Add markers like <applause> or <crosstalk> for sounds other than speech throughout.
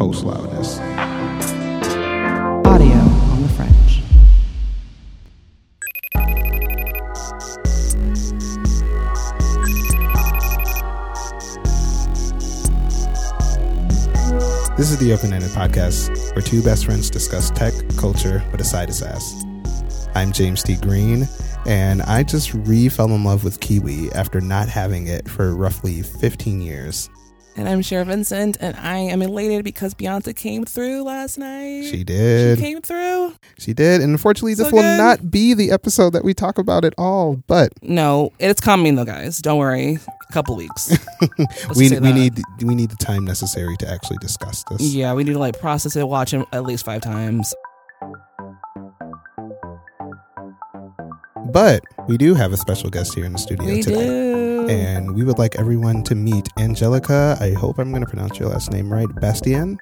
post loudness. Audio on the French. This is the Open Ended Podcast, where two best friends discuss tech, culture with a side of sass. I'm James T. Green, and I just re fell in love with Kiwi after not having it for roughly 15 years. And I'm Cher Vincent, and I am elated because Beyonce came through last night. She did. She came through. She did. And unfortunately, this So will good. not be the episode that we talk about at all, but No, it's coming though, guys. Don't worry. A couple weeks. <laughs> We, we need we need the time necessary to actually discuss this. Yeah, we need to like process it, watch it at least five times. But we do have a special guest here in the studio we today. do. And we would like everyone to meet Angelica. I hope I'm going to pronounce your last name right. Bastién.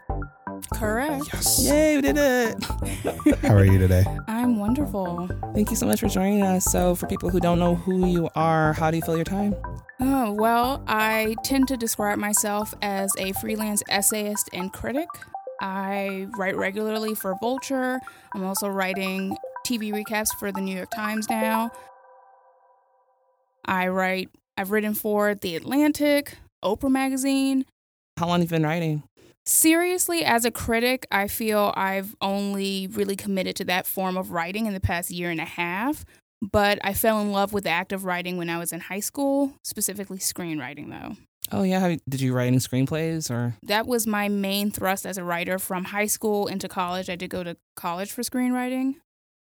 Correct. Yes. Yay, we did it. <laughs> How are you today? I'm wonderful. Thank you so much for joining us. So, for people who don't know who you are, how do you fill your time? Oh, well, I tend to describe myself as a freelance essayist and critic. I write regularly for Vulture. I'm also writing TV recaps for the New York Times now. I write, I've written for The Atlantic, Oprah Magazine. How long have you been writing? Seriously, as a critic, I feel I've only really committed to that form of writing in the past year and a half. But I fell in love with the act of writing when I was in high school, specifically screenwriting, though. Oh yeah, did you write any screenplays or? That was my main thrust as a writer from high school into college. I did go to college for screenwriting.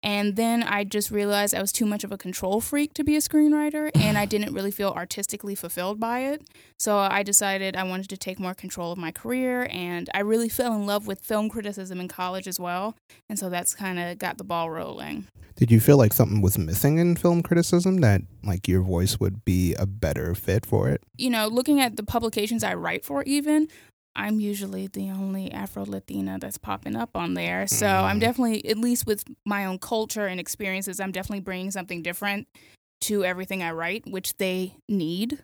And then I just realized I was too much of a control freak to be a screenwriter, <laughs> and I didn't really feel artistically fulfilled by it. So I decided I wanted to take more control of my career, and I really fell in love with film criticism in college as well. And so that's kind of got the ball rolling. Did you feel like something was missing in film criticism that like your voice would be a better fit for it? You know, looking at the publications I write for, even, I'm usually the only Afro Latina that's popping up on there. So I'm Mm. definitely, at least with my own culture and experiences, I'm definitely bringing something different to everything I write, which they need,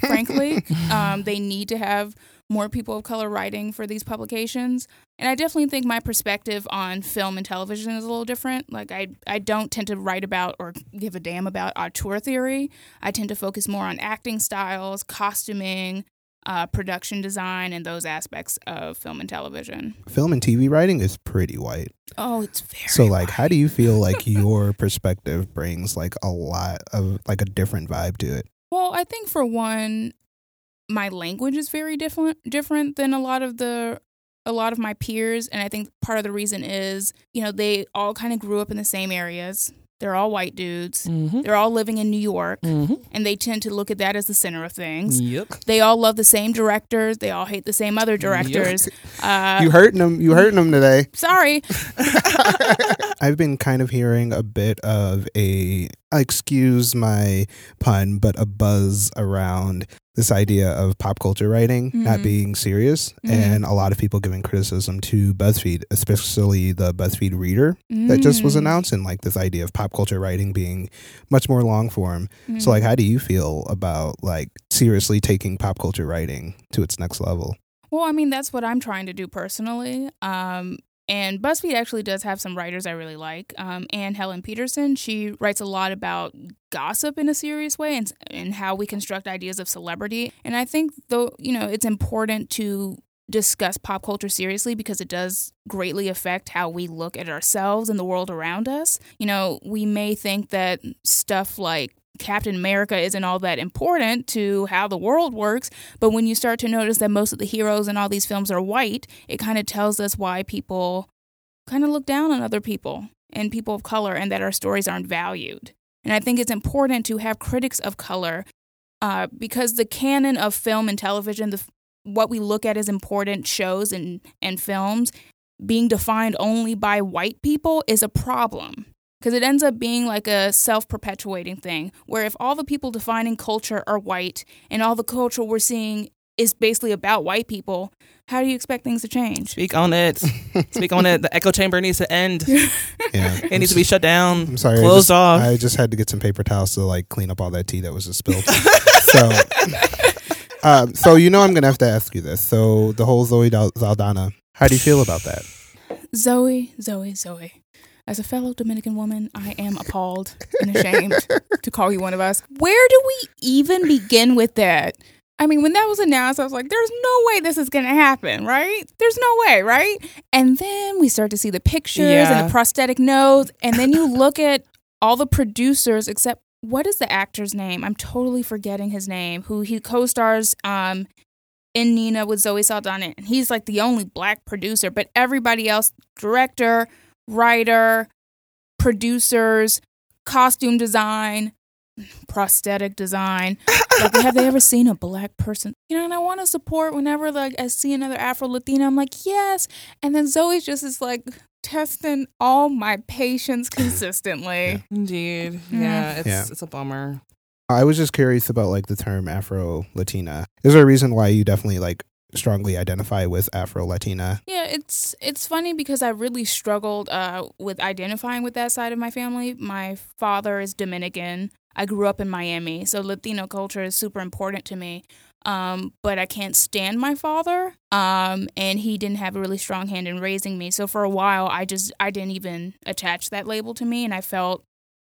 frankly. <laughs> um, they need to have more people of color writing for these publications. And I definitely think my perspective on film and television is a little different. Like, I, I don't tend to write about or give a damn about auteur theory. I tend to focus more on acting styles, costuming, uh, production design, and those aspects of film and television. film and TV writing is pretty white. Oh, it's very. So like how do you feel like <laughs> your perspective brings like a lot of like a different vibe to it? Well, I think for one, my language is very different different than a lot of the a lot of my peers, and I think part of the reason is you know they all kind of grew up in the same areas. They're all white dudes. Mm-hmm. They're all living in New York, Mm-hmm. and they tend to look at that as the center of things. Yep. They all love the same directors. They all hate the same other directors. <laughs> Uh, you hurting them. You hurting them today. sorry. <laughs> <laughs> I've been kind of hearing a bit of a excuse my pun, but a buzz around this idea of pop culture writing not Mhm. being serious, Mhm. and a lot of people giving criticism to BuzzFeed, especially the BuzzFeed Reader that just was Mm. announced, and like this idea of pop culture writing being much more long form. Mm. So, like, how do you feel about like seriously taking pop culture writing to its next level? Well, I mean, that's what I'm trying to do personally. Um, and BuzzFeed actually does have some writers I really like. Um, Anne Helen Petersen, she writes a lot about gossip in a serious way and, and how we construct ideas of celebrity. And I think, though, you know, it's important to discuss pop culture seriously because it does greatly affect how we look at ourselves and the world around us. You know, we may think that stuff like Captain America isn't all that important to how the world works, but when you start to notice that most of the heroes in all these films are white, it kind of tells us why people kind of look down on other people and people of color and that our stories aren't valued. And I think it's important to have critics of color uh, because the canon of film and television, the, what we look at as important shows and, and films, being defined only by white people is a problem. Because it ends up being like a self perpetuating thing, where if all the people defining culture are white and all the culture we're seeing is basically about white people, how do you expect things to change? Speak on it. <laughs> Speak on it. The echo chamber needs to end. Yeah, It needs to be shut down. I'm sorry. I Closed just, off. I just had to get some paper towels to like clean up all that tea that was just spilled. <laughs> so, um, so you know, I'm gonna have to ask you this. So the whole Zoe Dal- Zaldana How do you feel about that? Zoe, Zoe, Zoe. As a fellow Dominican woman, I am appalled and ashamed to call you one of us. Where do we even begin with that? I mean, when that was announced, I was like, there's no way this is going to happen, right? There's no way, right? And then we start to see the pictures Yeah. and the prosthetic nose. And then you look at all the producers, except what is the actor's name? I'm totally forgetting his name, who he co stars um, in Nina with Zoe Saldana. And he's like the only black producer, but everybody else, director, writer, producers, costume design, prosthetic design. like, have they ever seen a black person? You know, and I want to support whenever like I see another Afro Latina. I'm like, yes. And then Zoe just is like testing all my patience <laughs> consistently. Indeed. Mm. Yeah, it's Yeah. it's a bummer. I was just curious about like the term Afro Latina. Is there a reason why you definitely like strongly identify with Afro Latina? Yeah, it's it's funny because I really struggled uh, with identifying with that side of my family. My father is Dominican. I grew up in Miami, so Latino culture is super important to me. Um, but I can't stand my father, um, and he didn't have a really strong hand in raising me. So for a while, I just I didn't even attach that label to me, and I felt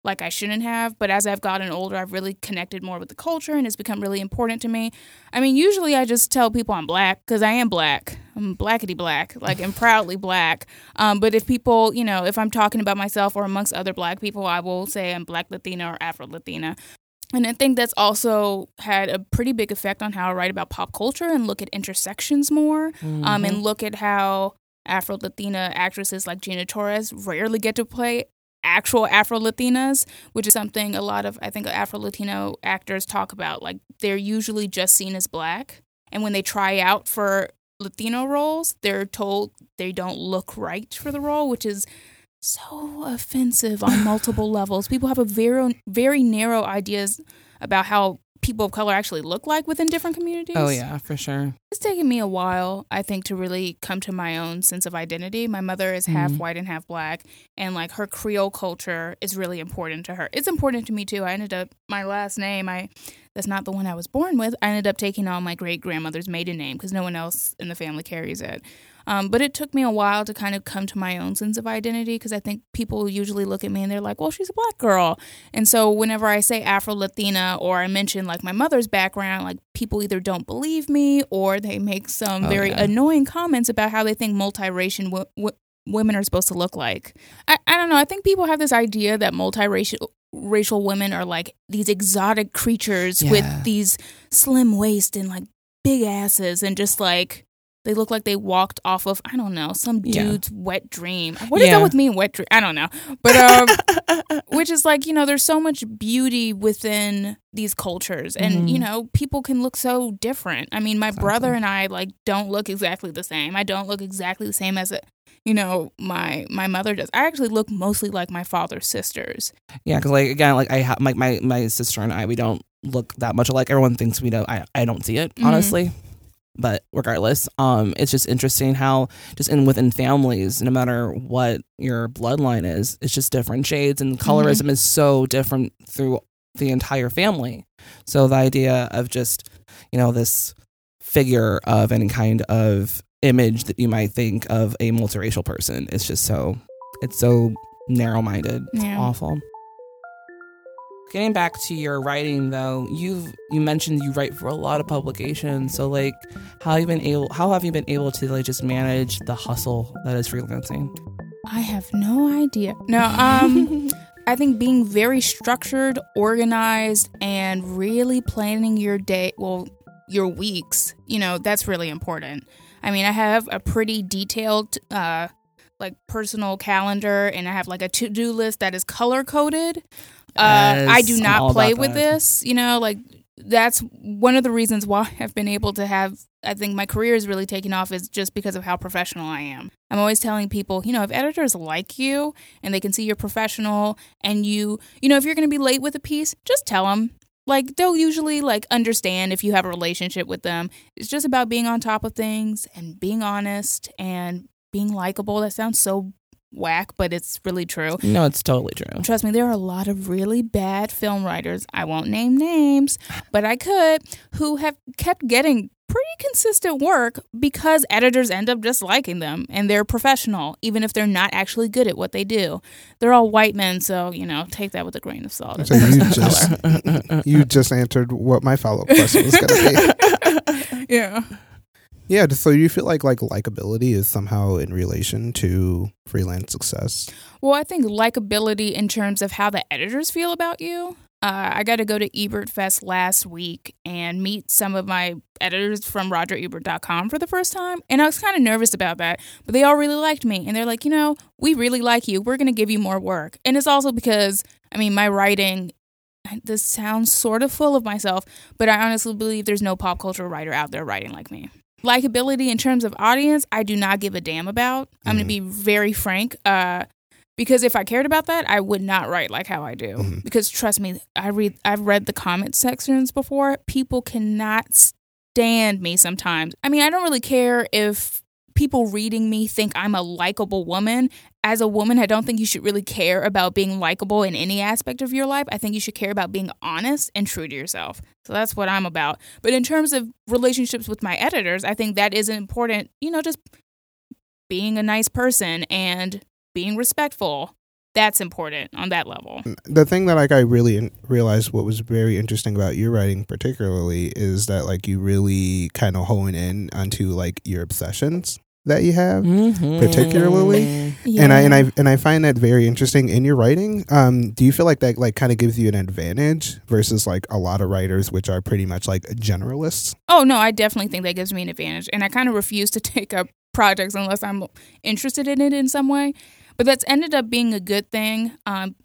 like I shouldn't have. But as I've gotten older, I've really connected more with the culture, and it's become really important to me. I mean, usually I just tell people I'm black because I am black. I'm blackety black, like I'm proudly black. Um, but if people, you know, if I'm talking about myself or amongst other black people, I will say I'm black Latina or Afro Latina. And I think that's also had a pretty big effect on how I write about pop culture and look at intersections more, um, and look at how Afro Latina actresses like Gina Torres rarely get to play actual Afro Latinas, which is something a lot of I think Afro Latino actors talk about. Like they're usually just seen as black, and when they try out for Latino roles, they're told they don't look right for the role, which is so offensive on multiple <laughs> levels. People have a very very narrow ideas about how people of color actually look like within different communities. Oh yeah, for sure. It's taken me a while, I think, to really come to my own sense of identity. My mother is half Mhm. white and half black, and like her Creole culture is really important to her. It's important to me too. I ended up my last name. I that's not the one I was born with. I ended up taking on my great grandmother's maiden name because no one else in the family carries it. Um, but it took me a while to kind of come to my own sense of identity because I think people usually look at me and they're like, well, she's a black girl. And so whenever I say Afro Latina or I mention like my mother's background, like people either don't believe me or they make some Oh, very yeah. annoying comments about how they think multiracial w- w- women are supposed to look like. I, I don't know. I think people have this idea that multiracial racial women are like these exotic creatures Yeah. with these slim waist and like big asses and just like they look like they walked off of I don't know some Yeah. dude's wet dream. What is Yeah. that with me and wet dream? I don't know, but um, <laughs> which is like you know there's so much beauty within these cultures, and you Mhm. know people can look so different. I mean, my brother and I like don't look exactly the same. I don't look exactly the same as a you know my my mother does. I actually look mostly like my father's sisters. Yeah, because like again, like I have like my my sister and I, we don't look that much alike. Everyone thinks we don't. I I don't see it Mhm. honestly. But regardless, um, it's just interesting how just in within families, no matter what your bloodline is, it's just different shades, and colorism is so different through the entire family. So the idea of just you know this figure of any kind of image that you might think of a multiracial person is just so it's so narrow minded. It's Yeah. awful. Getting back to your writing though, you've you mentioned you write for a lot of publications. So like how have you been able how have you been able to like just manage the hustle that is freelancing? I have no idea. No, um. <laughs> I think being very structured, organized, and really planning your day, well, your weeks, you know, that's really important. I mean, I have a pretty detailed, uh, like personal calendar, and I have like a to do list that is color coded. Uh, I do Yes, I'm all not play with that. this, you know, like that's one of the reasons why I've been able to have. I think my career is really taking off is just because of how professional I am. I'm always telling people, you know, if editors like you and they can see you're professional and you, you know, if you're going to be late with a piece, just tell them. Like they'll usually like understand if you have a relationship with them. It's just about being on top of things and being honest and being likable. That sounds so whack, but it's really true. No, it's totally true. Trust me, there are a lot of really bad film writers. I won't name names, but I could, who have kept getting pretty consistent work because editors end up just liking them and they're professional, even if they're not actually good at what they do. They're all white men, so you know, take that with a grain of salt. So you <laughs> just you just answered what my follow up question was going to be. <laughs> yeah. Yeah. So you feel like like likability is somehow in relation to freelance success? Well, I think likability in terms of how the editors feel about you. Uh, I got to go to Ebert Fest last week and meet some of my editors from RogerEbert.com for the first time. And I was kind of nervous about that, but they all really liked me. And they're like, you know, we really like you. We're going to give you more work. And it's also because, I mean, my writing, this sounds sort of full of myself, but I honestly believe there's no pop culture writer out there writing like me. Likability in terms of audience, I do not give a damn about. I'm going to mm-hmm. be very frank. Uh, because if I cared about that, I would not write like how I do. Mm-hmm. Because trust me, I read I've read the comment sections before. People cannot stand me sometimes. I mean, I don't really care if people reading me think I'm a likable woman. As a woman, I don't think you should really care about being likable in any aspect of your life. I think you should care about being honest and true to yourself. So that's what I'm about. But in terms of relationships with my editors, I think that is important, you know, just being a nice person and being respectful that's important on that level. Mm, the thing that like I really realized what was very interesting about your writing particularly is that like you really kind of hone in onto like your obsessions that you have mm-hmm. particularly yeah. and i and i and i find that very interesting in your writing um do you feel like that like kind of gives you an advantage versus like a lot of writers which are pretty much like generalists oh no i definitely think that gives me an advantage and i kind of refuse to <laughs> take up projects unless i'm interested in it in some way but that's ended up being a good thing. Um,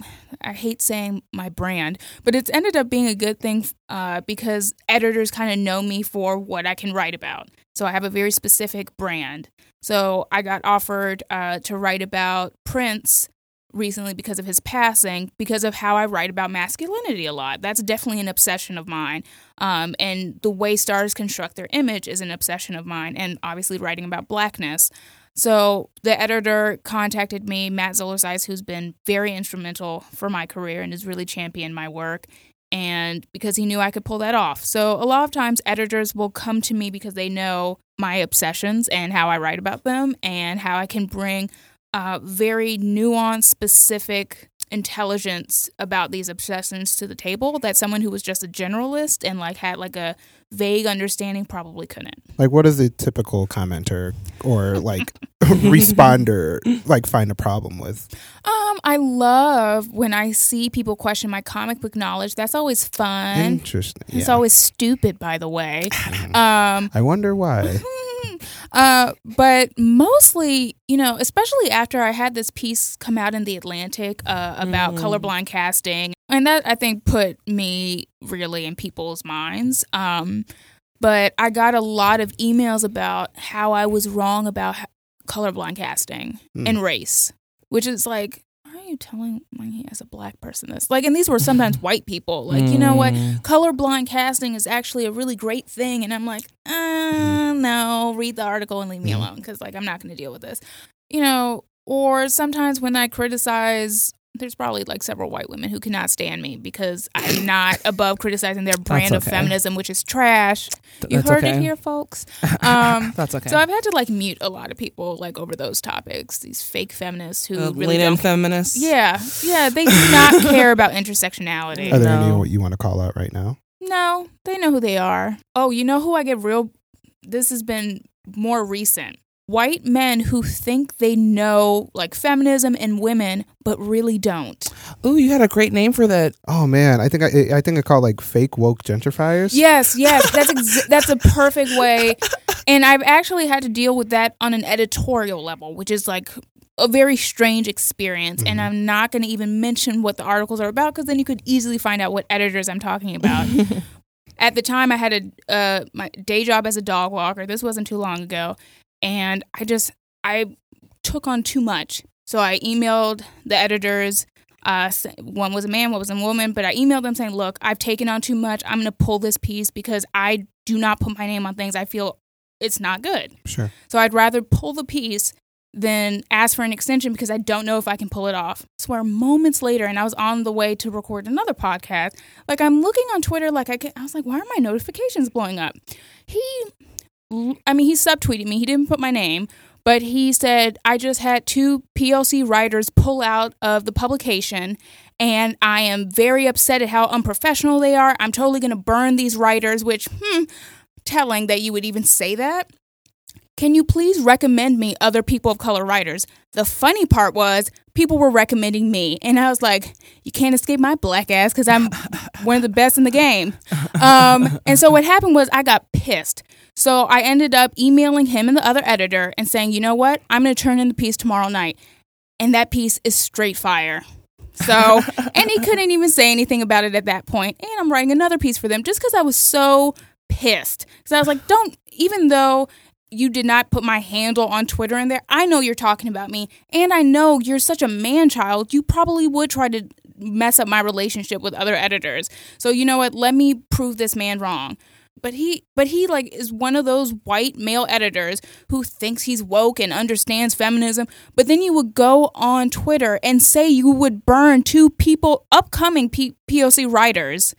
I hate saying my brand, but it's ended up being a good thing uh, because editors kind of know me for what I can write about. So I have a very specific brand. So I got offered uh, to write about Prince recently because of his passing, because of how I write about masculinity a lot. That's definitely an obsession of mine. Um, and the way stars construct their image is an obsession of mine, and obviously writing about blackness. So the editor contacted me, Matt Zoller Seitz, who's been very instrumental for my career and has really championed my work. And because he knew I could pull that off. So a lot of times editors will come to me because they know my obsessions and how I write about them and how I can bring uh, very nuanced, specific intelligence about these obsessions to the table that someone who was just a generalist and like had like a vague understanding probably couldn't. Like what does a typical commenter or <laughs> like responder like find a problem with? Um I love when I see people question my comic book knowledge. That's always fun. Interesting. It's yeah. always stupid by the way. <laughs> um I wonder why. <laughs> Uh, but mostly, you know, especially after I had this piece come out in the Atlantic uh, about mm. colorblind casting, and that I think put me really in people's minds. Um, but I got a lot of emails about how I was wrong about colorblind casting mm. and race, which is like you telling me as a black person this? Like, and these were sometimes <laughs> white people. Like, you know what? Mm. Colorblind casting is actually a really great thing. And I'm like, uh, no, read the article and leave me mm. alone because, like, I'm not going to deal with this. You know, or sometimes when I criticize there's probably like several white women who cannot stand me because I'm not <laughs> above criticizing their brand okay. of feminism, which is trash. Th- you heard okay. it here, folks. <laughs> Um, that's okay. So I've had to like mute a lot of people like over those topics. These fake feminists who uh, really lean feminists. Yeah, yeah. They do not <laughs> care about intersectionality. Are there no. any you want to call out right now? No, they know who they are. Oh, you know who I get real. This has been more recent white men who think they know like feminism and women but really don't. Oh, you had a great name for that. Oh man, I think I I think I call like fake woke gentrifiers. Yes, yes, that's ex- that's a perfect way. And I've actually had to deal with that on an editorial level, which is like a very strange experience mm-hmm. and I'm not going to even mention what the articles are about cuz then you could easily find out what editors I'm talking about. <laughs> At the time I had a uh, my day job as a dog walker. This wasn't too long ago and I just I took on too much. So I emailed the editors. Uh, one was a man, one was a woman, but I emailed them saying, "Look, I've taken on too much. I'm going to pull this piece because I do not put my name on things I feel it's not good. Sure. So I'd rather pull the piece than ask for an extension because I don't know if I can pull it off. Swear, moments later, and I was on the way to record another podcast. Like I'm looking on Twitter, like I, can, I was like, why are my notifications blowing up? He I mean, he subtweeted me. He didn't put my name, but he said, I just had two POC writers pull out of the publication, and I am very upset at how unprofessional they are. I'm totally going to burn these writers, which, hmm, telling that you would even say that. Can you please recommend me other people of color writers? The funny part was people were recommending me, and I was like, "You can't escape my black ass because I'm <laughs> one of the best in the game." Um, and so what happened was I got pissed. So I ended up emailing him and the other editor and saying, "You know what? I'm going to turn in the piece tomorrow night," and that piece is straight fire. So, <laughs> and he couldn't even say anything about it at that point. And I'm writing another piece for them just because I was so pissed. Because I was like, don't, even though you did not put my handle on Twitter in there. I know you're talking about me, and I know you're such a man child. You probably would try to mess up my relationship with other editors. So you know what? Let me prove this man wrong. But he but he like is one of those white male editors who thinks he's woke and understands feminism, but then you would go on Twitter and say you would burn two people upcoming P- POC writers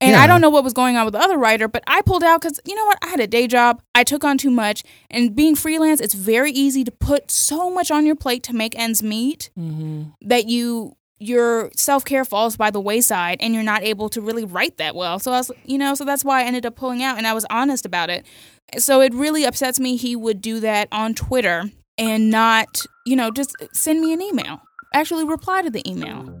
and yeah. I don't know what was going on with the other writer, but I pulled out because you know what? I had a day job. I took on too much. And being freelance, it's very easy to put so much on your plate to make ends meet mm-hmm. that you your self care falls by the wayside and you're not able to really write that well. So I was, you know, so that's why I ended up pulling out and I was honest about it. So it really upsets me he would do that on Twitter and not, you know, just send me an email. Actually reply to the email.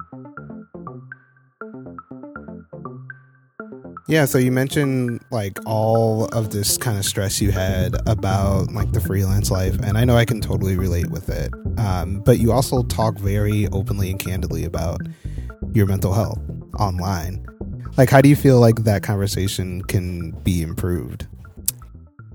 Yeah, so you mentioned like all of this kind of stress you had about like the freelance life, and I know I can totally relate with it. Um, but you also talk very openly and candidly about your mental health online. Like, how do you feel like that conversation can be improved?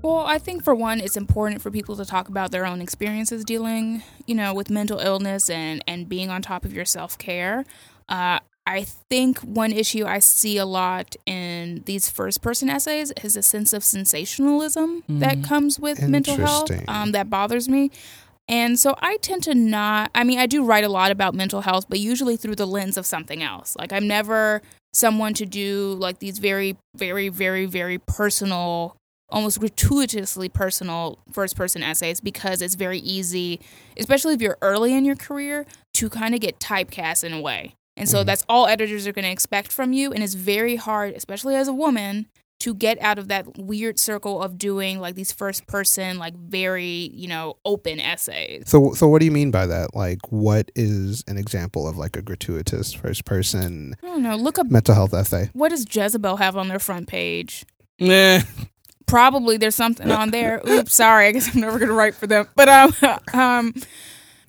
Well, I think for one, it's important for people to talk about their own experiences dealing, you know, with mental illness and and being on top of your self care. Uh, I think one issue I see a lot in these first person essays is a sense of sensationalism mm. that comes with mental health um, that bothers me. And so I tend to not, I mean, I do write a lot about mental health, but usually through the lens of something else. Like, I'm never someone to do like these very, very, very, very personal, almost gratuitously personal first person essays because it's very easy, especially if you're early in your career, to kind of get typecast in a way. And so mm-hmm. that's all editors are going to expect from you. And it's very hard, especially as a woman, to get out of that weird circle of doing like these first person, like very, you know, open essays. So, so what do you mean by that? Like, what is an example of like a gratuitous first person? I don't know. Look up mental health essay. What does Jezebel have on their front page? Nah. Probably there's something <laughs> on there. Oops, sorry. I guess I'm never gonna write for them. But um, <laughs> um,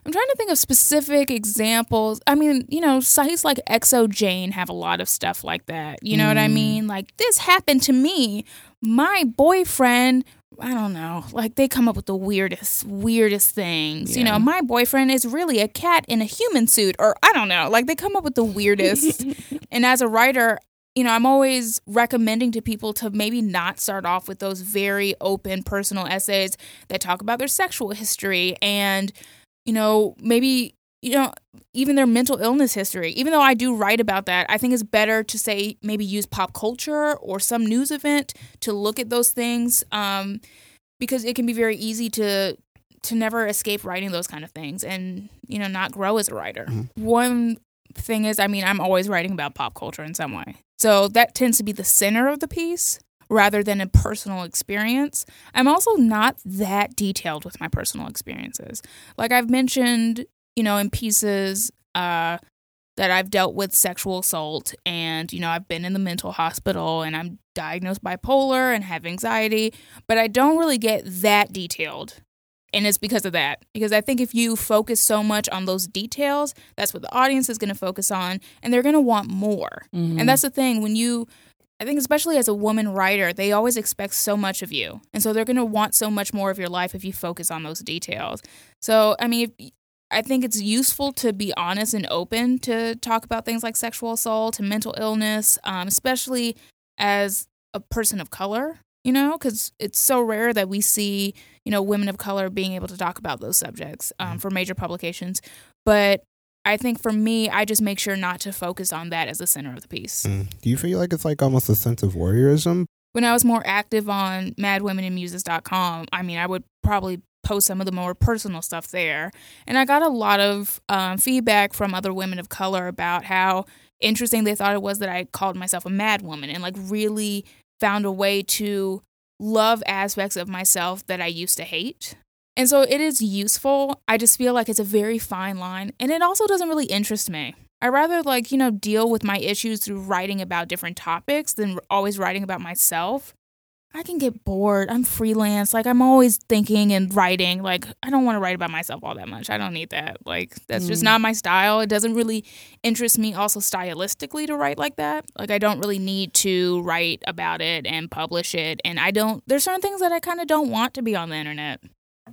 I'm trying to think of specific examples. I mean, you know, sites like xoJane have a lot of stuff like that. You know mm. what I mm. mean? Like, this happened to me. My boyfriend, I don't know, like they come up with the weirdest, weirdest things. Yeah. You know, my boyfriend is really a cat in a human suit, or I don't know, like they come up with the weirdest. <laughs> and as a writer, you know, I'm always recommending to people to maybe not start off with those very open personal essays that talk about their sexual history and you know, maybe, you know, even their mental illness history. Even though I do write about that, I think it's better to say maybe use pop culture or some news event to look at those things um, because it can be very easy to to never escape writing those kind of things and you know not grow as a writer. Mm-hmm. One thing is, I mean, I'm always writing about pop culture in some way. So that tends to be the center of the piece rather than a personal experience. I'm also not that detailed with my personal experiences. Like I've mentioned, you know, in pieces uh, that I've dealt with sexual assault and, you know, I've been in the mental hospital and I'm diagnosed bipolar and have anxiety, but I don't really get that detailed. And it's because of that. Because I think if you focus so much on those details, that's what the audience is going to focus on and they're going to want more. Mm-hmm. And that's the thing when you I think especially as a woman writer, they always expect so much of you. And so they're going to want so much more of your life if you focus on those details. So, I mean, if, I think it's useful to be honest and open to talk about things like sexual assault and mental illness, um, especially as a person of color, you know, because it's so rare that we see, you know, women of color being able to talk about those subjects um, mm-hmm. for major publications. But I think for me, I just make sure not to focus on that as the center of the piece. Mm. Do you feel like it's like almost a sense of voyeurism? when I was more active on madwomenandmuses.com, I mean, I would probably post some of the more personal stuff there. And I got a lot of um, feedback from other women of color about how interesting they thought it was that I called myself a mad woman and like really found a way to love aspects of myself that I used to hate. And so it is useful. I just feel like it's a very fine line. And it also doesn't really interest me. I rather like, you know, deal with my issues through writing about different topics than always writing about myself. I can get bored. I'm freelance. Like I'm always thinking and writing. Like I don't want to write about myself all that much. I don't need that. Like that's mm. just not my style. It doesn't really interest me also stylistically to write like that. Like I don't really need to write about it and publish it and I don't there's certain things that I kind of don't want to be on the internet.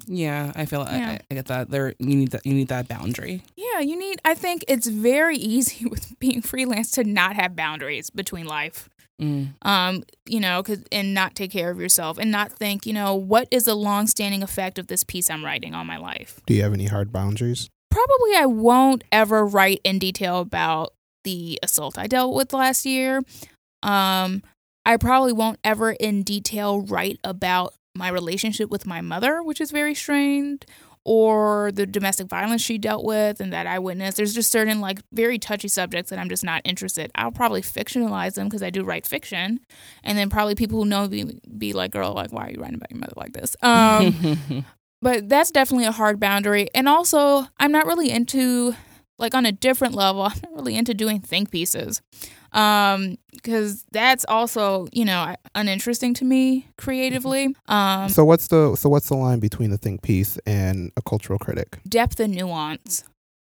Yeah, I feel yeah. I, I, get that. There, you need that. You need that boundary. Yeah, you need. I think it's very <laughs> easy with being freelance to not have boundaries between life. Mm. Um, you know, cause, and not take care of yourself and not think, you know, what is the long-standing effect of this piece I'm writing on my life? Do you have any hard boundaries? Probably, I won't ever write in detail about the assault I dealt with last year. Um, I probably won't ever in detail write about my relationship with my mother, which is very strained, or the domestic violence she dealt with and that I witnessed. There's just certain like very touchy subjects that I'm just not interested. I'll probably fictionalize them because I do write fiction, and then probably people who know me be like, "Girl, like, why are you writing about your mother like this?" Um, <laughs> but that's definitely a hard boundary. And also, I'm not really into like on a different level. <laughs> I'm not really into doing think pieces um because that's also you know uninteresting to me creatively. Um so what's the so what's the line between a think piece and a cultural critic? Depth and nuance.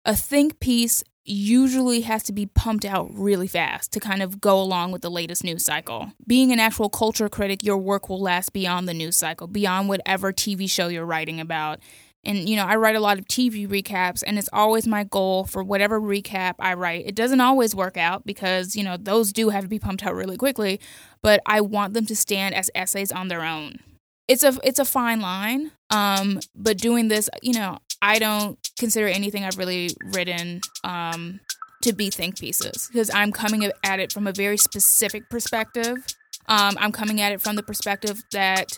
A think piece usually has to be pumped out really fast to kind of go along with the latest news cycle. Being an actual culture critic, your work will last beyond the news cycle, beyond whatever TV show you're writing about and you know i write a lot of tv recaps and it's always my goal for whatever recap i write. It doesn't always work out because you know those do have to be pumped out really quickly but i want them to stand as essays on their own. It's a it's a fine line um but doing this you know i don't consider anything i've really written um to be think pieces because i'm coming at it from a very specific perspective. Um, i'm coming at it from the perspective that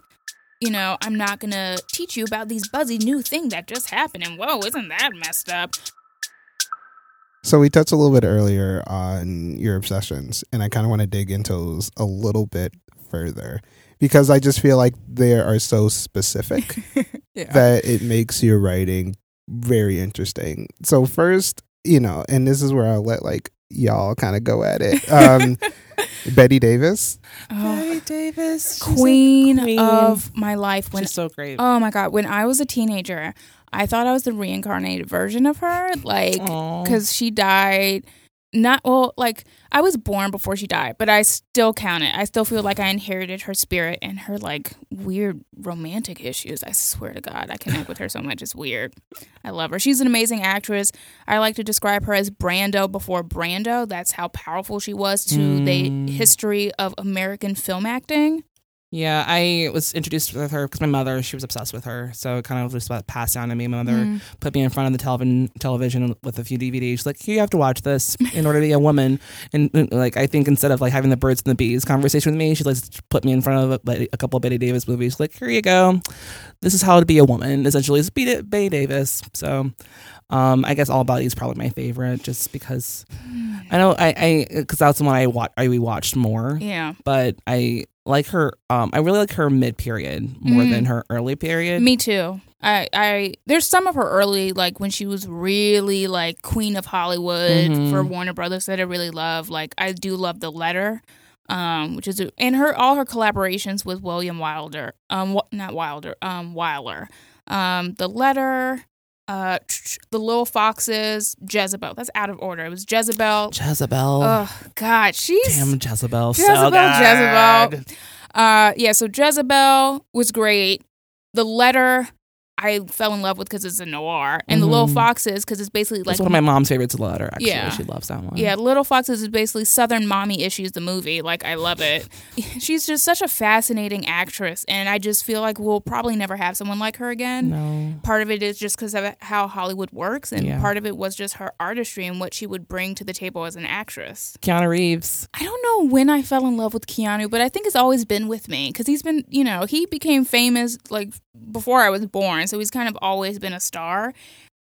you know, I'm not gonna teach you about these buzzy new thing that just happened and whoa, isn't that messed up? So we touched a little bit earlier on your obsessions, and I kind of want to dig into those a little bit further because I just feel like they are so specific <laughs> yeah. that it makes your writing very interesting. So first, you know, and this is where I'll let like y'all kind of go at it. Um, <laughs> Bette Davis. Oh, Bette Davis, queen, queen, of my life. When, She's so great. Oh my god, when I was a teenager, I thought I was the reincarnated version of her, like because she died not well like i was born before she died but i still count it. I still feel like i inherited her spirit and her like weird romantic issues i swear to god. I connect with her so much. It's weird. I love her. She's an amazing actress. I like to describe her as brando before brando. That's how powerful she was to mm. the history of american film acting yeah, I was introduced with her because my mother, she was obsessed with her. So it kind of just passed down to me. My mother mm. put me in front of the television television with a few DVDs. She's like, you have to watch this in order to be a woman. And like, I think instead of like having the birds and the bees conversation with me, she like put me in front of a, a couple of Bette Davis movies. Like, here you go. This is how to be a woman. Essentially, it's Bette, Bette Davis. So um, I guess All About is probably my favorite, just because <sighs> I know I I because that's the one I watch I rewatched more. Yeah, but I like her. Um, I really like her mid period more mm. than her early period. Me too. I, I there's some of her early like when she was really like queen of Hollywood mm-hmm. for Warner Brothers that I really love. Like I do love the letter, um, which is and her all her collaborations with William Wilder, um, not Wilder, um, Wyler, um, the letter, uh, the Little Foxes, Jezebel. That's out of order. It was Jezebel. Jezebel. Oh God, she's damn Jezebel. Jezebel. So Jezebel. Uh, yeah. So Jezebel was great. The letter. I fell in love with because it's a noir, and the Little Mhm. Foxes because it's basically like It's one of my mom's favorites a letter. Actually, Yeah. she loves that one. yeah, Little Foxes is basically Southern Mommy Issues, the movie. Like, I love it. <laughs> She's just such a fascinating actress, and I just feel like we'll probably never have someone like her again. No. Part of it is just because of how Hollywood works, and Yeah. part of it was just her artistry and what she would bring to the table as an actress. Keanu Reeves. I don't know when I fell in love with Keanu, but I think it's always been with me because he's been, you know, he became famous like before I was born, so he's kind of always been a star.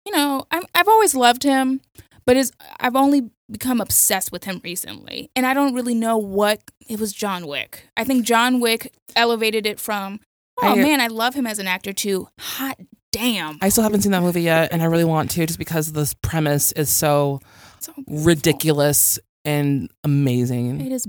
You know, I'm, I've always loved him, but is I've only become obsessed with him recently, and I don't really know what it was. John Wick. I think John Wick elevated it from. Oh I- man, I love him as an actor too. Hot damn, I still haven't seen that movie yet, and I really want to, just because this premise is so So ridiculous and amazing. It is.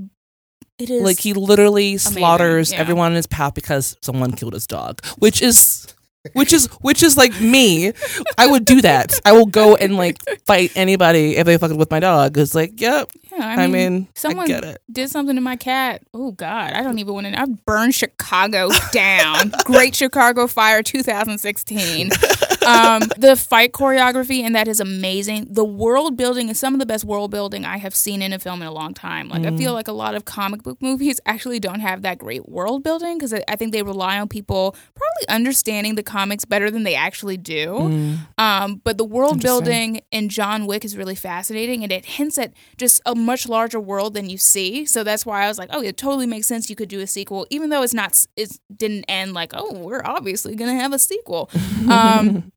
It is Like he literally slaughters yeah. everyone in his path because someone killed his dog, which is, which is, which is like me. I would do that. I will go and like fight anybody if they fucking with my dog. It's like, yep. I mean, I, someone get it. did something to my cat. Oh God, I don't even want to. I burned Chicago <laughs> down. Great Chicago Fire 2016. <laughs> Um, the fight choreography and that is amazing. The world building is some of the best world building I have seen in a film in a long time. Like I feel like a lot of comic book movies actually don't have that great world building because I, I think they rely on people probably understanding the comics better than they actually do. Mm. Um, but the world building in John Wick is really fascinating, and it hints at just a much larger world than you see. So that's why I was like, oh, it totally makes sense. You could do a sequel, even though it's not. It didn't end like, oh, we're obviously gonna have a sequel. <laughs> Um,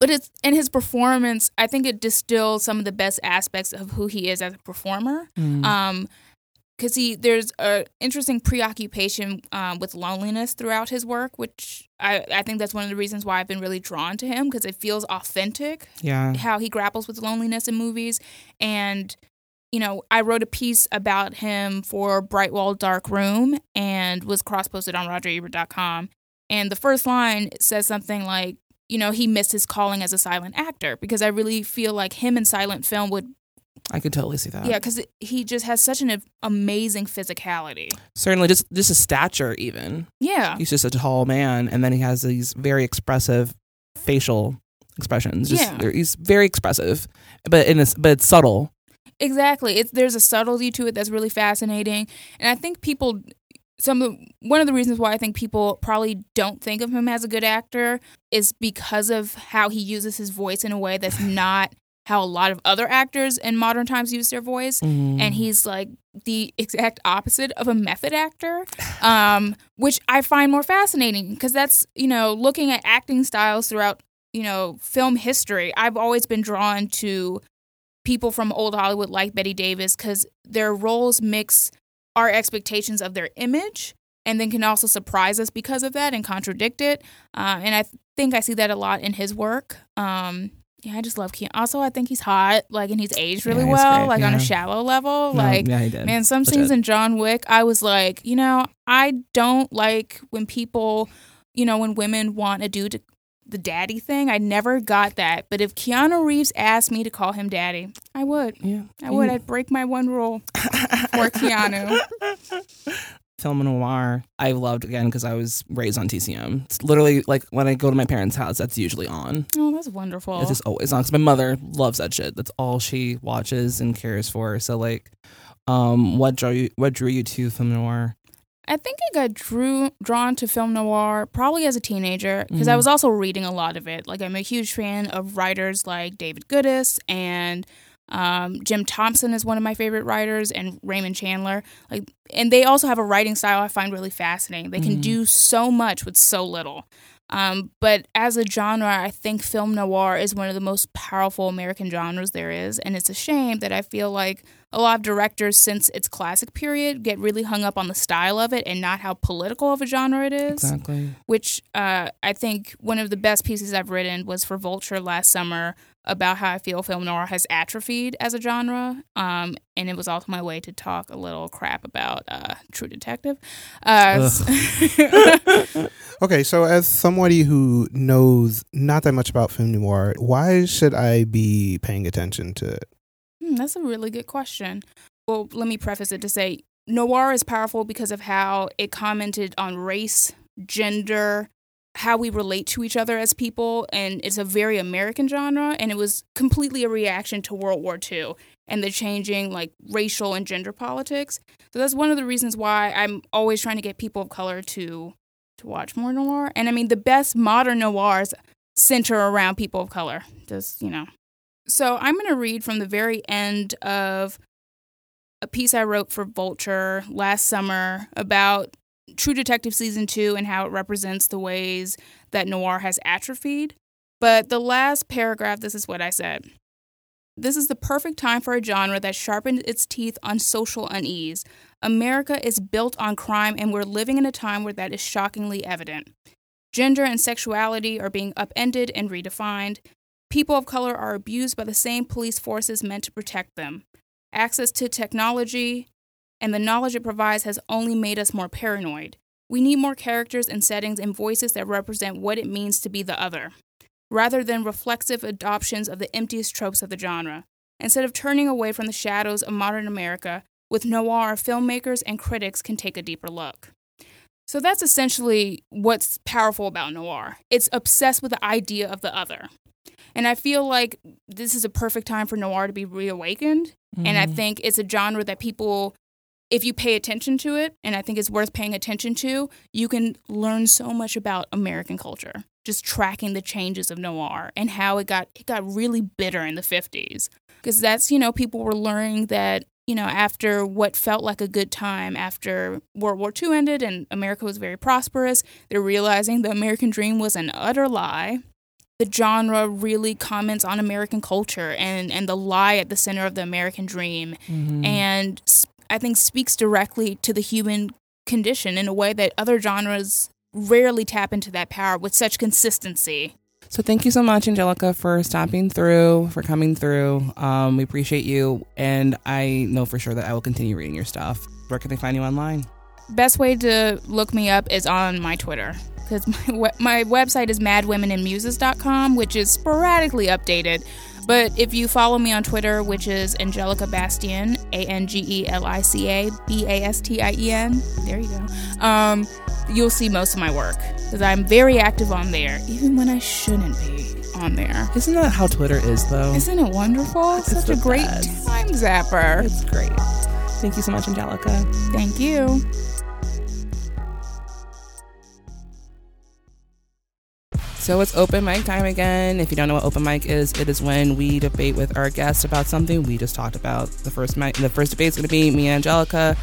but it's in his performance. I think it distills some of the best aspects of who he is as a performer. Mm. Um, because he there's a interesting preoccupation um, with loneliness throughout his work, which I, I think that's one of the reasons why I've been really drawn to him because it feels authentic yeah. how he grapples with loneliness in movies. And, you know, I wrote a piece about him for Bright Wall/Dark Room and was cross posted on RogerEbert.com. And the first line says something like, you know, he missed his calling as a silent actor because I really feel like him in silent film would, I could totally see that. yeah, because he just has such an amazing physicality. Certainly, just just his stature, even. Yeah. He's just a tall man, and then he has these very expressive facial expressions. Just, Yeah. He's very expressive, but in it's but it's subtle. Exactly. It's there's a subtlety to it that's really fascinating, and I think people. Some one of the reasons why I think people probably don't think of him as a good actor is because of how he uses his voice in a way that's <sighs> not how a lot of other actors in modern times use their voice. Mm. And he's like the exact opposite of a method actor, um, which I find more fascinating because that's you know looking at acting styles throughout you know film history. I've always been drawn to people from old Hollywood like Bette Davis because their roles mix our expectations of their image and then can also surprise us because of that and contradict it. Uh, and I th- think I see that a lot in his work. Um, yeah, I just love Keanu. Also, I think he's hot, like, and he's aged really Yeah, well, great, like on a shallow level. No, like, yeah, man, some Legit. scenes in John Wick, I was like, you know, I don't like when people, you know, when women want a dude to the daddy thing. I never got that. But if Keanu Reeves asked me to call him daddy, I would. yeah, I would. Mm. I'd break my one rule <laughs> for Keanu. film noir I loved again because I was raised on TCM. It's literally like when I go to my parents' house, that's usually on. Oh, that's wonderful. It's just always on because my mother loves that shit. That's all she watches and cares for. So like, um, what drew you? What drew you to film noir? I think I got drew drawn to film noir probably as a teenager because I Mhm. was also reading a lot of it. Like I'm a huge fan of writers like David Goodis and um, Jim Thompson is one of my favorite writers and Raymond Chandler. Like, and they also have a writing style I find really fascinating. They can Mhm. do so much with so little. Um, but as a genre, I think film noir is one of the most powerful American genres there is, and it's a shame that I feel like a lot of directors since its classic period get really hung up on the style of it and not how political of a genre it is. Exactly. Which uh, I think one of the best pieces I've written was for Vulture last summer about how I feel film noir has atrophied as a genre. Um, and it was also my way to talk a little crap about uh, True Detective. Uh, <laughs> Okay, so as somebody who knows not that much about film noir, why should I be paying attention to it? Hmm, that's a really good question. Well, let me preface it to say noir is powerful because of how it commented on race, gender, how we relate to each other as people and it's a very american genre and it was completely a reaction to world war ii and the changing like racial and gender politics. So that's one of the reasons why i'm always trying to get people of color to to watch more noir. And i mean the best modern noirs center around people of color just you know. So i'm going to read from the very end of a piece i wrote for vulture last summer about True Detective season two and how it represents the ways that noir has atrophied. But the last paragraph, this is what I said. This is the perfect time for a genre that sharpened its teeth on social unease. America is built on crime, and we're living in a time where that is shockingly evident. Gender and sexuality are being upended and redefined. People of color are abused by the same police forces meant to protect them. Access to technology, and the knowledge it provides has only made us more paranoid. We need more characters and settings and voices that represent what it means to be the other, rather than reflexive adoptions of the emptiest tropes of the genre. Instead of turning away from the shadows of modern America, with noir, filmmakers and critics can take a deeper look. So that's essentially what's powerful about noir. It's obsessed with the idea of the other. And I feel like this is a perfect time for noir to be reawakened. Mm-hmm. And I think it's a genre that people if you pay attention to it, and I think it's worth paying attention to, you can learn so much about American culture. Just tracking the changes of noir and how it got it got really bitter in the 50s. Because that's, you know, people were learning that, you know, after what felt like a good time after World War II ended and America was very prosperous, they're realizing the American dream was an utter lie. The genre really comments on American culture and, and the lie at the center of the American dream mm-hmm. and I think speaks directly to the human condition in a way that other genres rarely tap into that power with such consistency. So thank you so much, Angelica, for stopping through, for coming through. Um, we appreciate you, and I know for sure that I will continue reading your stuff. Where can they find you online? Best way to look me up is on my Twitter because <laughs> my, my website is madwomenandmuses.com, which is sporadically updated but if you follow me on Twitter, which is Angelica Bastién, A N G E L I C A B A S T I E N, there you go, um, you'll see most of my work because I'm very active on there, even when I shouldn't be on there. Isn't that how Twitter is, though? Isn't it wonderful? It's Such a great best. time zapper. It's great. Thank you so much, Angelica. Thank you. So it's open mic time again. If you don't know what open mic is, it is when we debate with our guests about something we just talked about. The first mic, the first debate is going to be me and Angelica,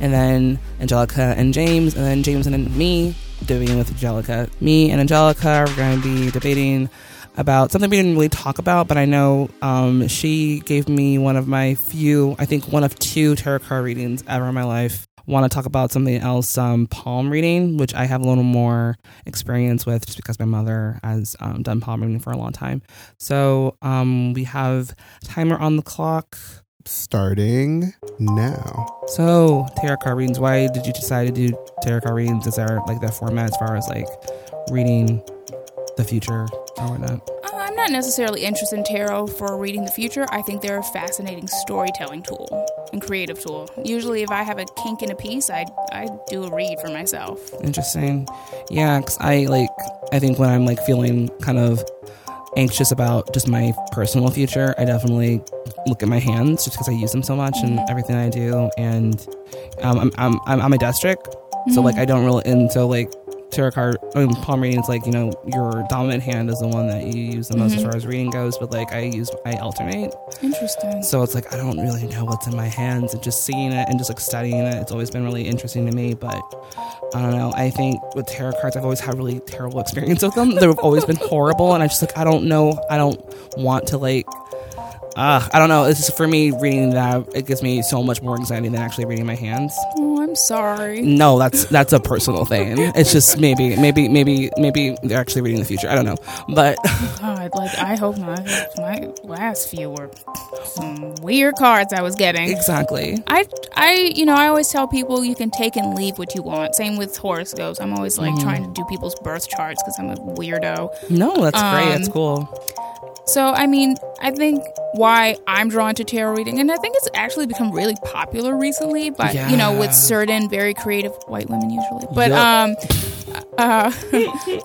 and then Angelica and James, and then James and then me debating with Angelica. Me and Angelica are going to be debating about something we didn't really talk about, but I know um, she gave me one of my few, I think one of two tarot card readings ever in my life want to talk about something else, um, palm reading, which I have a little more experience with just because my mother has um, done palm reading for a long time. So um, we have timer on the clock. Starting now. So, tarot card readings. Why did you decide to do tarot card readings? Is there like that format as far as like reading the future or whatnot? I'm not necessarily interested in tarot for reading the future. I think they're a fascinating storytelling tool and creative tool. Usually, if I have a kink in a piece, I I do a read for myself. Interesting. Yeah, because I like I think when I'm like feeling kind of anxious about just my personal future, I definitely look at my hands just because I use them so much mm-hmm. and everything I do. And um, I'm, I'm I'm I'm a destric, mm-hmm. so like I don't really and so like tarot card I mean, palm reading is like you know your dominant hand is the one that you use the most mm-hmm. as far as reading goes but like i use i alternate. Interesting. So it's like i don't really know what's in my hands and just seeing it and just like studying it it's always been really interesting to me but i don't know. I think with tarot cards i've always had really terrible <laughs> experience with them. They've always been horrible and i just like i don't know. I don't want to like uh, I don't know. It's just for me reading that it gives me so much more anxiety than actually reading my hands. Oh, I'm sorry. No, that's that's a personal thing. It's just maybe maybe maybe maybe they're actually reading the future. I don't know, but oh God, like I hope not. My last few were some weird cards I was getting. Exactly. I I you know I always tell people you can take and leave what you want. Same with horoscopes. I'm always like mm. trying to do people's birth charts because I'm a weirdo. No, that's um, great. That's um, cool. So, I mean, I think why I'm drawn to tarot reading, and I think it's actually become really popular recently, but yeah. you know, with certain very creative white women usually. But yep. um, <laughs> Uh,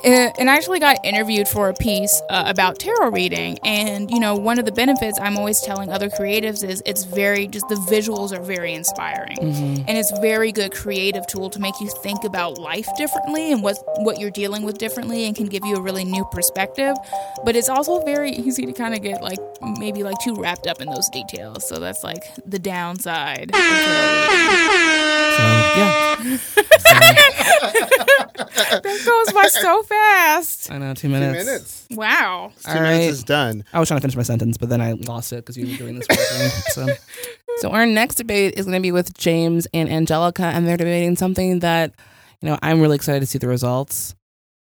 and I actually got interviewed for a piece uh, about tarot reading. And, you know, one of the benefits I'm always telling other creatives is it's very, just the visuals are very inspiring. Mm-hmm. And it's very good creative tool to make you think about life differently and what, what you're dealing with differently and can give you a really new perspective. But it's also very easy to kind of get like maybe like too wrapped up in those details. So that's like the downside. So yeah, <laughs> <laughs> that goes by so fast. I know two Two minutes. minutes. Wow. Two All minutes right. is done. I was trying to finish my sentence, but then I lost it because you were doing this. weird thing. So, <laughs> so our next debate is going to be with James and Angelica, and they're debating something that you know I'm really excited to see the results.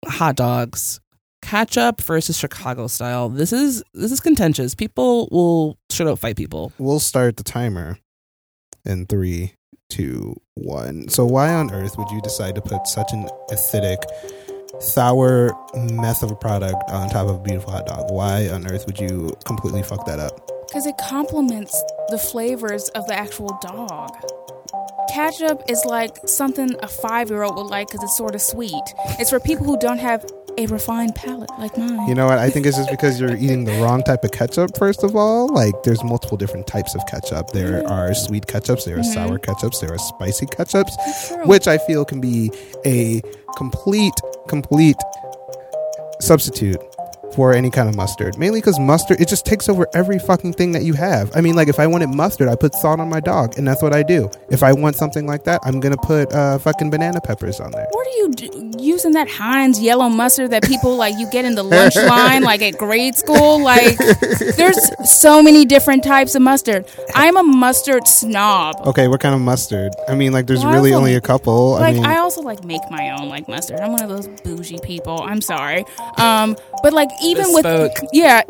Hot dogs, ketchup versus Chicago style. This is this is contentious. People will straight up fight people. We'll start the timer in three, two, one. So, why on earth would you decide to put such an acidic, sour mess of a product on top of a beautiful hot dog? Why on earth would you completely fuck that up? Because it complements the flavors of the actual dog. Ketchup is like something a five year old would like because it's sort of sweet. It's for people who don't have a refined palate like mine. You know what? I think it's just because you're eating the wrong type of ketchup, first of all. Like, there's multiple different types of ketchup. There are sweet ketchups, there are Mhm. sour ketchups, there are spicy ketchups, which I feel can be a complete, complete substitute for any kind of mustard. Mainly because mustard, it just takes over every fucking thing that you have. I mean, like, if I wanted mustard, I put salt on my dog, and that's what I do. If I want something like that, I'm gonna put uh, fucking banana peppers on there. What are you do- using that Heinz yellow mustard that people like you get in the lunch line like at grade school? Like, there's so many different types of mustard. I'm a mustard snob. Okay, what kind of mustard? I mean, like, there's Well, really also- only a couple. like I mean, I also like make my own like mustard. I'm one of those bougie people. I'm sorry. Um, but like even Bespoke. with yeah,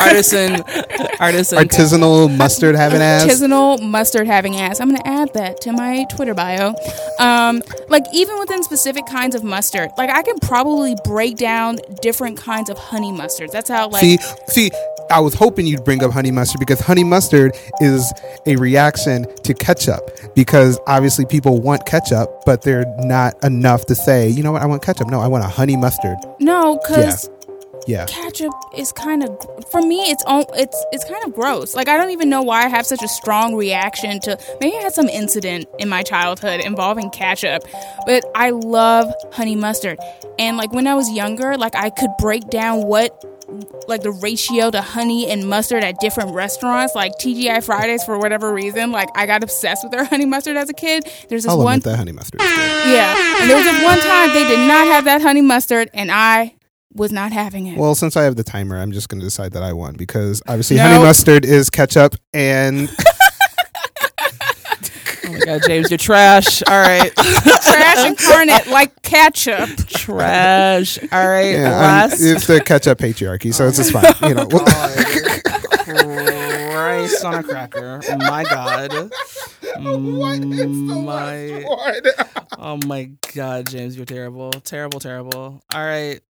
Artisan, <laughs> artisan. artisanal mustard having ass. artisanal mustard having ass. I'm gonna add that to my Twitter bio. Um, like even within specific kinds of mustard, like I can probably break down different kinds of honey mustards. That's how like see, see, I was hoping you'd bring up honey mustard because honey mustard is a reaction to ketchup. Because obviously people want ketchup, but they're not enough to say, you know what, I want ketchup. No, I want a honey mustard. no, because. Yeah. Ketchup is kind of for me it's it's it's kind of gross. Like i don't even know why i have such a strong reaction to maybe i had some incident in my childhood involving ketchup but i love honey mustard. And like when i was younger like i could break down what like the ratio to honey and mustard at different restaurants like tgi fridays for whatever reason like i got obsessed with their <laughs> honey mustard as a kid. There's this I'll one that honey mustard. yeah. And there was this one time they did not have that honey mustard and i was not having it Well, since I have the timer, I'm just going to decide that I won because obviously No. honey mustard is ketchup and <laughs> Oh my god, James, you're trash. All right, <laughs> trash incarnate like ketchup. trash. All right, yeah, I'm- last. it's the ketchup patriarchy, so it's just oh fine. You know, Christ on a cracker. Oh my God. Mm, my, oh my God, James, you're terrible. Terrible, terrible. All right.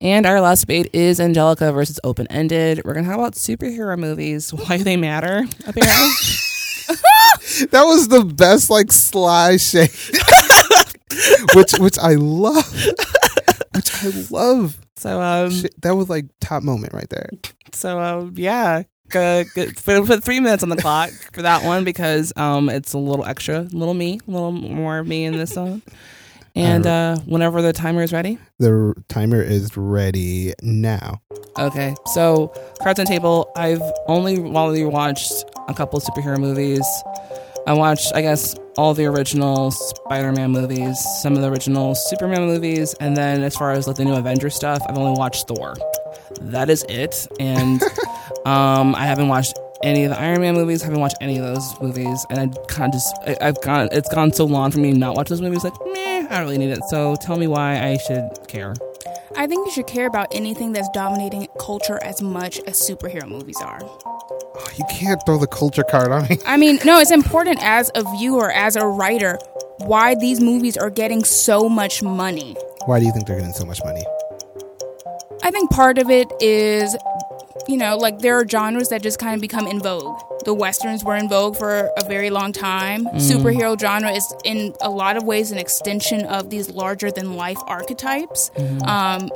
And our last debate is Angelica versus Open Ended. We're going to talk about superhero movies, <laughs> why they matter, apparently. <laughs> that was the best like sly shade, <laughs> which which I love, which I love. so, um, Shit, that was like top moment right there. So um, yeah, good. Put, three minutes on the clock for that one because um, it's a little extra, A little me, a little more me in this song. And uh, whenever the timer is ready. The timer is ready now. Okay, so cards on table. I've only only watched a couple superhero movies. I watched, I guess, all the original Spider-Man movies, some of the original Superman movies, and then as far as like the new Avenger stuff, I've only watched Thor. That is it, and <laughs> um, I haven't watched any of the Iron Man movies. Haven't watched any of those movies, and I kind of just I, I've gone. It's gone so long for me not watch those movies. Like, meh, I don't really need it. So tell me why I should care. I think you should care about anything that's dominating culture as much as superhero movies are. Oh, you can't throw the culture card on me. I mean, no, it's important as a viewer, as a writer, why these movies are getting so much money. Why do you think they're getting so much money? I think part of it is you know, like there are genres that just kind of become in vogue. The westerns were in vogue for a very long time. Mm. Superhero genre is in a lot of ways an extension of these larger than life archetypes. Mm-hmm. Um,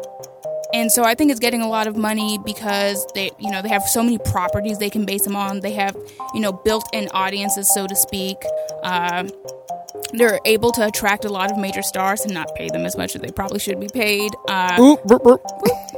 and so I think it's getting a lot of money because they, you know, they have so many properties they can base them on. They have, you know, built-in audiences, so to speak. Um they're able to attract a lot of major stars and not pay them as much as they probably should be paid. Uh, Oop, burp, burp.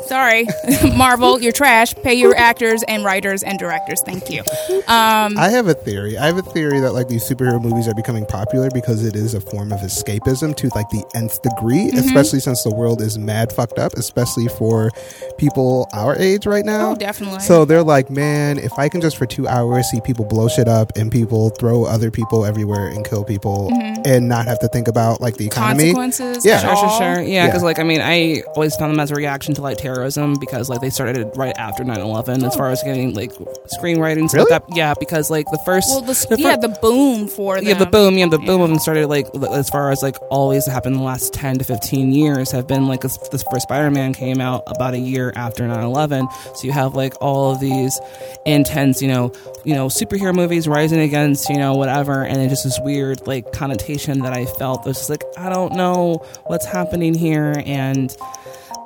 sorry, <laughs> Marvel, you're trash. Pay your actors and writers and directors. Thank you. Um, I have a theory. I have a theory that like these superhero movies are becoming popular because it is a form of escapism to like the nth degree, Mm-hmm. especially since the world is mad fucked up, especially for people our age right now. Oh, definitely. So they're like, man, if I can just for two hours see people blow shit up and people throw other people everywhere and kill people and not have to think about like the economy. Consequences. Yeah. Sure, sure, sure. Yeah, because Yeah. like I mean, I always found them as a reaction to like terrorism because like they started right after 9-11 as oh. far as getting like screenwriting stuff. Really? Like that. Yeah, because like the first, Well, the, the yeah, fir- the boom for them. yeah, the boom, yeah, the boom of them started like as far as like always happened in the last ten to fifteen years have been like this, this first Spider Man came out about a year after 9-11. so you have like all of these intense, you know, you know, superhero movies rising against you know whatever, and then just this weird like connotation that I felt. Was just like I don't know what's happening here, and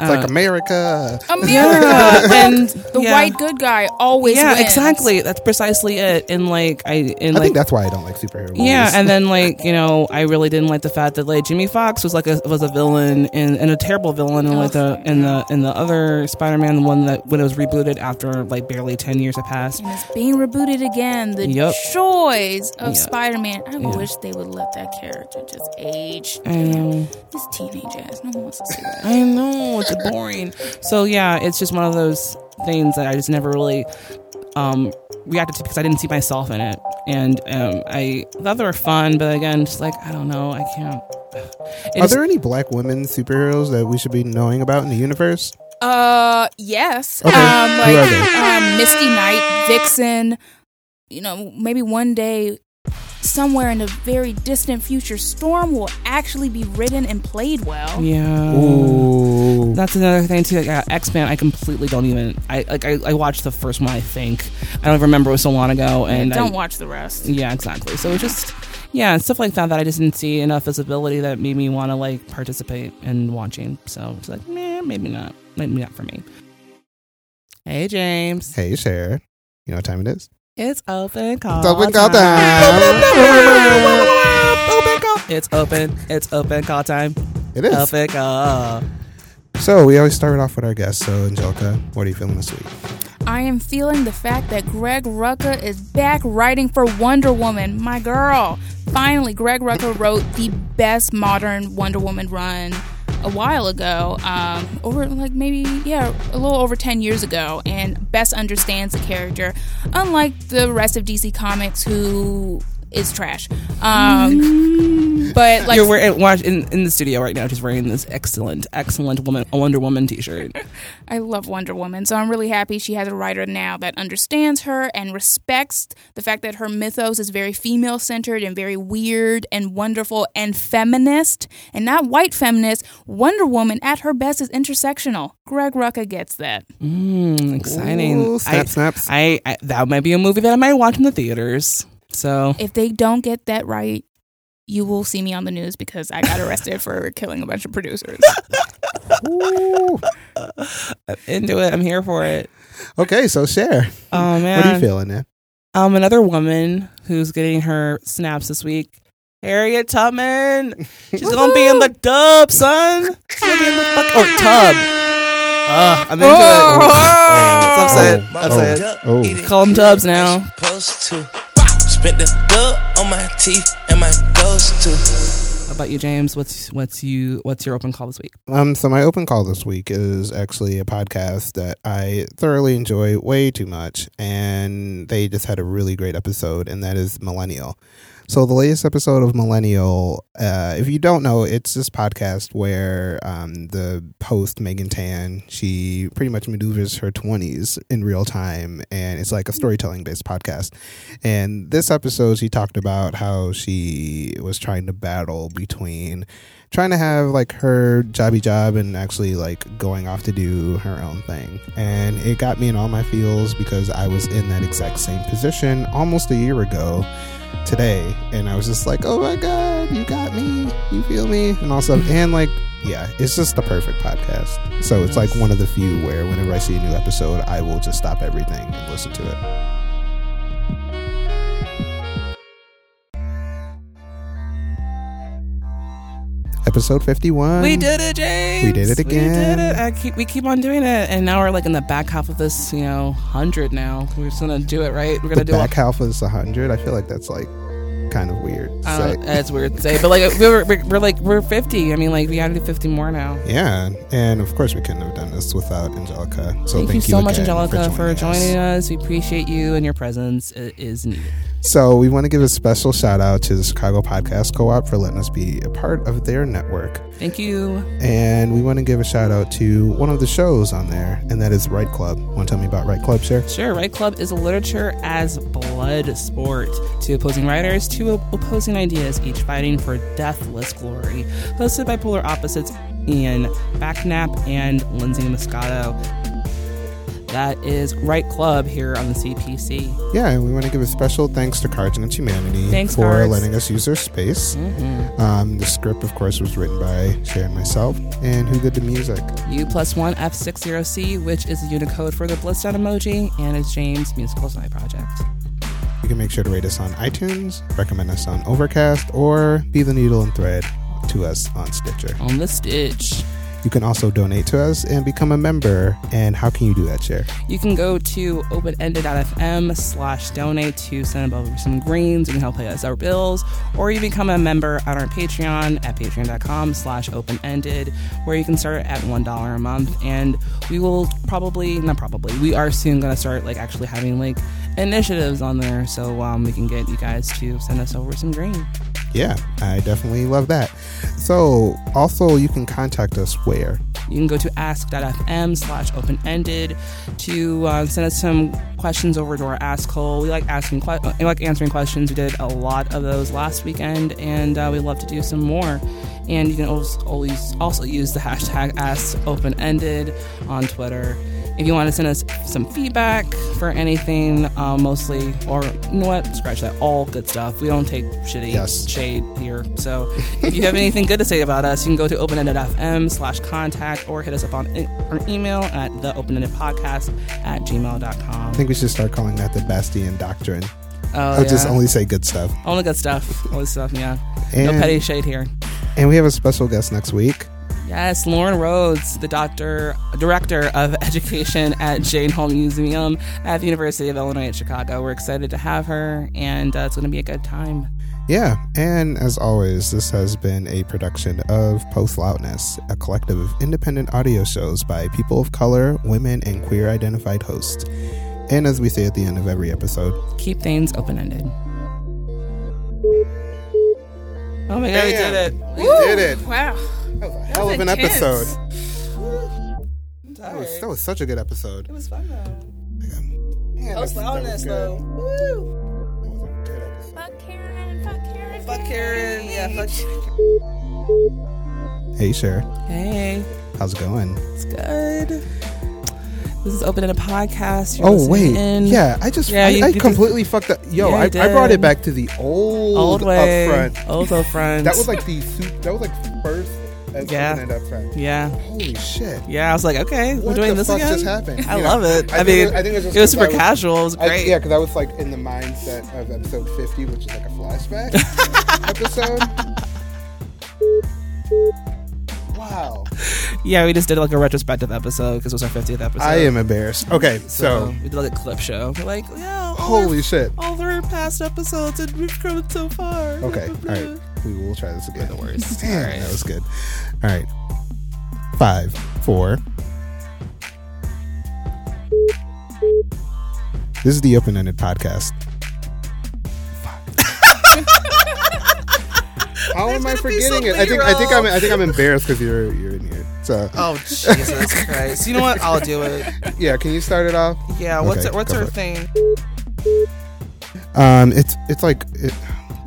It's like uh, America. America. <laughs> and the yeah. white good guy always yeah, wins. exactly. That's precisely it. And like I, and I like think that's why I don't like superhero movies. Yeah, and then like you know, I really didn't like the fact that like Jamie Foxx was like a was a villain and, and a terrible villain in like the in the in the other Spider Man, the one that when it was rebooted after like barely ten years had passed. And it's being rebooted again. The Yep. joys of Yeah. Spider Man. I Yeah. wish they would let that character just age. I know, This teenage ass. No one wants to see that. I know, it's <laughs> boring. So yeah, it's just one of those things that I just never really um reacted to because I didn't see myself in it, and um I thought they were fun, but again, just like I don't know, I can't. <sighs> Are there any black women superheroes that we should be knowing about in the universe? Uh, yes. Okay. Um, Who like are they? um, Misty Knight, Vixen. You know, maybe one day, somewhere in the very distant future, Storm will actually be written and played well. Yeah. Ooh. That's another thing too. Like, uh, X Men, I completely don't even. I like. I, I watched the first one. I think I don't even remember. It was so long ago. And Don't I, watch the rest. Yeah, exactly. So it's just yeah, stuff like that that I just didn't see enough visibility that made me want to like participate in watching. So it's like, meh, maybe not. Maybe not for me. Hey James, Hey, Cher. You know what time it is? It's open call. It's open call time. open call. It's open. It's open call time. It is. Open call. So we always start off with our guests. So Angelica, what are you feeling this week? I am feeling the fact that Greg Rucka is back writing for Wonder Woman, my girl. Finally, Greg Rucka wrote the best modern Wonder Woman run a while ago, um, over like maybe yeah, a little over ten years ago, and best understands the character, unlike the rest of DC Comics, who is trash. Um, but like You're wearing watch in, in the studio right now, She's wearing this excellent, excellent woman Wonder Woman T-shirt. <laughs> I love Wonder Woman, so I'm really happy she has a writer now that understands her and respects the fact that her mythos is very female centered and very weird and wonderful and feminist, and not white feminist. Wonder Woman at her best is intersectional. Greg Rucka gets that. Mm, exciting! Ooh, snap, I, snaps. I, I that might be a movie that I might watch in the theaters. So If they don't get that right, you will see me on the news because I got arrested for <laughs> killing a bunch of producers. Ooh. I'm into it. I'm here for it. Okay, so Cher. Oh man, what are you feeling there? Um, another woman who's getting her snaps this week. Harriet Tubman. She's gonna be in the dub, son. She's gonna be in the fuck or tub. Uh, I'm into Oh. it. That's what I'm saying. Oh, I'm oh, saying. oh. Call them tubs now. Supposed to. Spent the dub on my teeth and my toes too. How about you, James? What's what's you what's your open call this week? Um, so my open call this week is actually a podcast that I thoroughly enjoy way too much, and they just had a really great episode, and that is Millennial. So the latest episode of Millennial, uh, if you don't know, it's this podcast where um, the host Megan Tan she pretty much maneuvers her twenties in real time, and it's like a storytelling based podcast. And this episode, she talked about how she was trying to battle between trying to have like her jobby job and actually like going off to do her own thing. And it got me in all my feels because I was in that exact same position almost a year ago today. And I was just like, oh my God, you got me. You feel me? And also, and like, yeah, it's just the perfect podcast. So it's like one of the few where whenever I see a new episode, I will just stop everything and listen to it. Episode 51. We did it, James. We did it again. We did it. I keep, we keep on doing it, and now we're like in the back half of this, you know, hundred. Now we're just gonna do it right. We're gonna the do back it. half is 100. I feel like that's like kind of weird. Uh, to I that's weird to say, but like we're, we're, we're like we're fifty. I mean, like we gotta do fifty more now. Yeah, and of course we couldn't have done this without Angelica. So thank, thank, you so much, Angelica, for joining, us. us. We appreciate you and your presence i- is needed. So we want to give a special shout out to the Chicago Podcast Co-op for letting us be a part of their network, Thank you. and we want to give a shout out to one of the shows on there, and that is Write Club. Want to tell me about Write Club, Cher? Sure, Write Club is a literature as blood sport. Two opposing writers, two opposing ideas, each fighting for deathless glory. Hosted by polar opposites Ian Belknap and Lindsay Muscato. That is Write Club here on the CPC. Yeah, and we want to give a special thanks to Cards Against Humanity Thanks, for Cards. letting us use their space. Mhm. Um, the script, of course, was written by and myself, and who did the music? U plus one F60C, which is the Unicode for the Bliss Down emoji, and is James' musical side project. You can make sure to rate us on iTunes, recommend us on Overcast, or be the needle and thread to us on Stitcher. On the Stitch. You can also donate to us and become a member. And how can you do that, Cher? You can go to openended.fm slash donate to send over some greens. You can help pay us our bills. Or you become a member on our Patreon at patreon.com slash openended, where you can start at $1 a month. And we will probably, not probably, we are soon going to start like actually having like initiatives on there so um, we can get you guys to send us over some green. Yeah, I definitely love that. So, also, you can contact us where? You can go to ask.fm slash open ended to uh, send us some questions over to our Ask Hole. We like asking, que- we like answering questions. We did a lot of those last weekend, and uh, we love to do some more. And you can always, always also use the hashtag Ask Open Ended on Twitter. If you want to send us some feedback for anything, uh, mostly, or you know what, scratch that, all good stuff. We don't take shitty Yes. shade here. So if you have anything good to say about us, you can go to openended.fm slash contact or hit us up on e- our email at the at gmail.com. I think we should start calling that the Bastién Doctrine. Oh, I'll just only say good stuff. Only good stuff. Only stuff, yeah. no petty shade here. and we have a special guest next week. Yes, Lauren Rhodes, the doctor, director of <laughs> education at Jane Hall Museum at the University of Illinois at Chicago. We're excited to have her, and uh, it's going to be a good time. Yeah, and as always, this has been a production of Post Loudness, a collective of independent audio shows by people of color, women, and queer identified hosts. And as we say at the end of every episode, Keep things open-ended. Oh my god, we did it. We did it. Wow. That was a hell was of an intense. episode. That was, that was such a good episode. It was fun though. Man, Post that- that was loudness good. though. Woo! That was a good episode. Fuck Karen. Fuck Karen. Fuck Karen. Yeah, fuck. Hey, Cher. Hey, How's it going? it's good. This is open in a podcast. You're Oh, wait. in. Yeah, I just, Yeah, I, you- I you just- completely fucked up. Yo, Yeah, I, I brought it back to the old, old way, up front. old up front. <laughs> That was like the, su- that was like first as Yeah. up front. yeah, Holy shit. yeah. I was like, okay, we're doing the this again. just happened? I know, love it. I, think mean, it- I think it was, just it was super was- casual. It was I- great. yeah, because I was like in the mindset of episode 50, which is like a flashback <laughs> episode. Wow. Yeah, we just did like a retrospective episode because it was our 50th episode. I am embarrassed. Okay, So, so, we did like a clip show. We're like, yeah, holy shit. all our past episodes, and we've come so far. Okay, all right. We will try this again. The worst. <laughs> Damn, All right. that was good. All right. Five, four. This is the open ended podcast. How am I forgetting it? I think I think I'm I think I'm embarrassed because you're you're in here. So Oh Jesus Christ! You know what? I'll do it. <laughs> yeah, can you start it off? Yeah. What's Okay, it, what's for thing? Um, it's it's like it,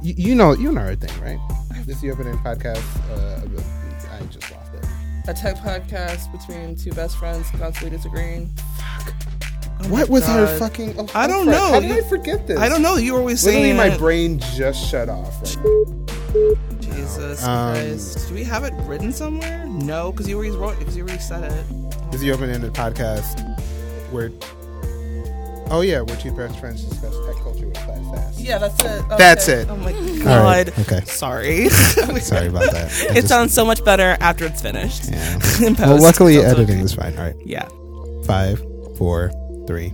you, you know you know our thing, right? This is the open end podcast. Uh, I just lost it. A tech podcast between two best friends constantly disagreeing. Oh What was our God. fucking? Oh, I don't crap. know. How did You- I forget this? I don't know. You were always Literally, saying my it. brain just shut off. Right Jesus Um, Christ. Do we have it written somewhere? No, because you already wrote because you already said it. This is the open ended podcast where. Oh yeah, we're two best friends discuss tech culture with class ass. Yeah, that's it. That's it. Oh my god. right. Okay. Sorry. <laughs> Sorry about that. I It just- sounds so much better after it's finished. Yeah. <laughs> Well, luckily editing okay. is fine. All right. Yeah. Five, four, three,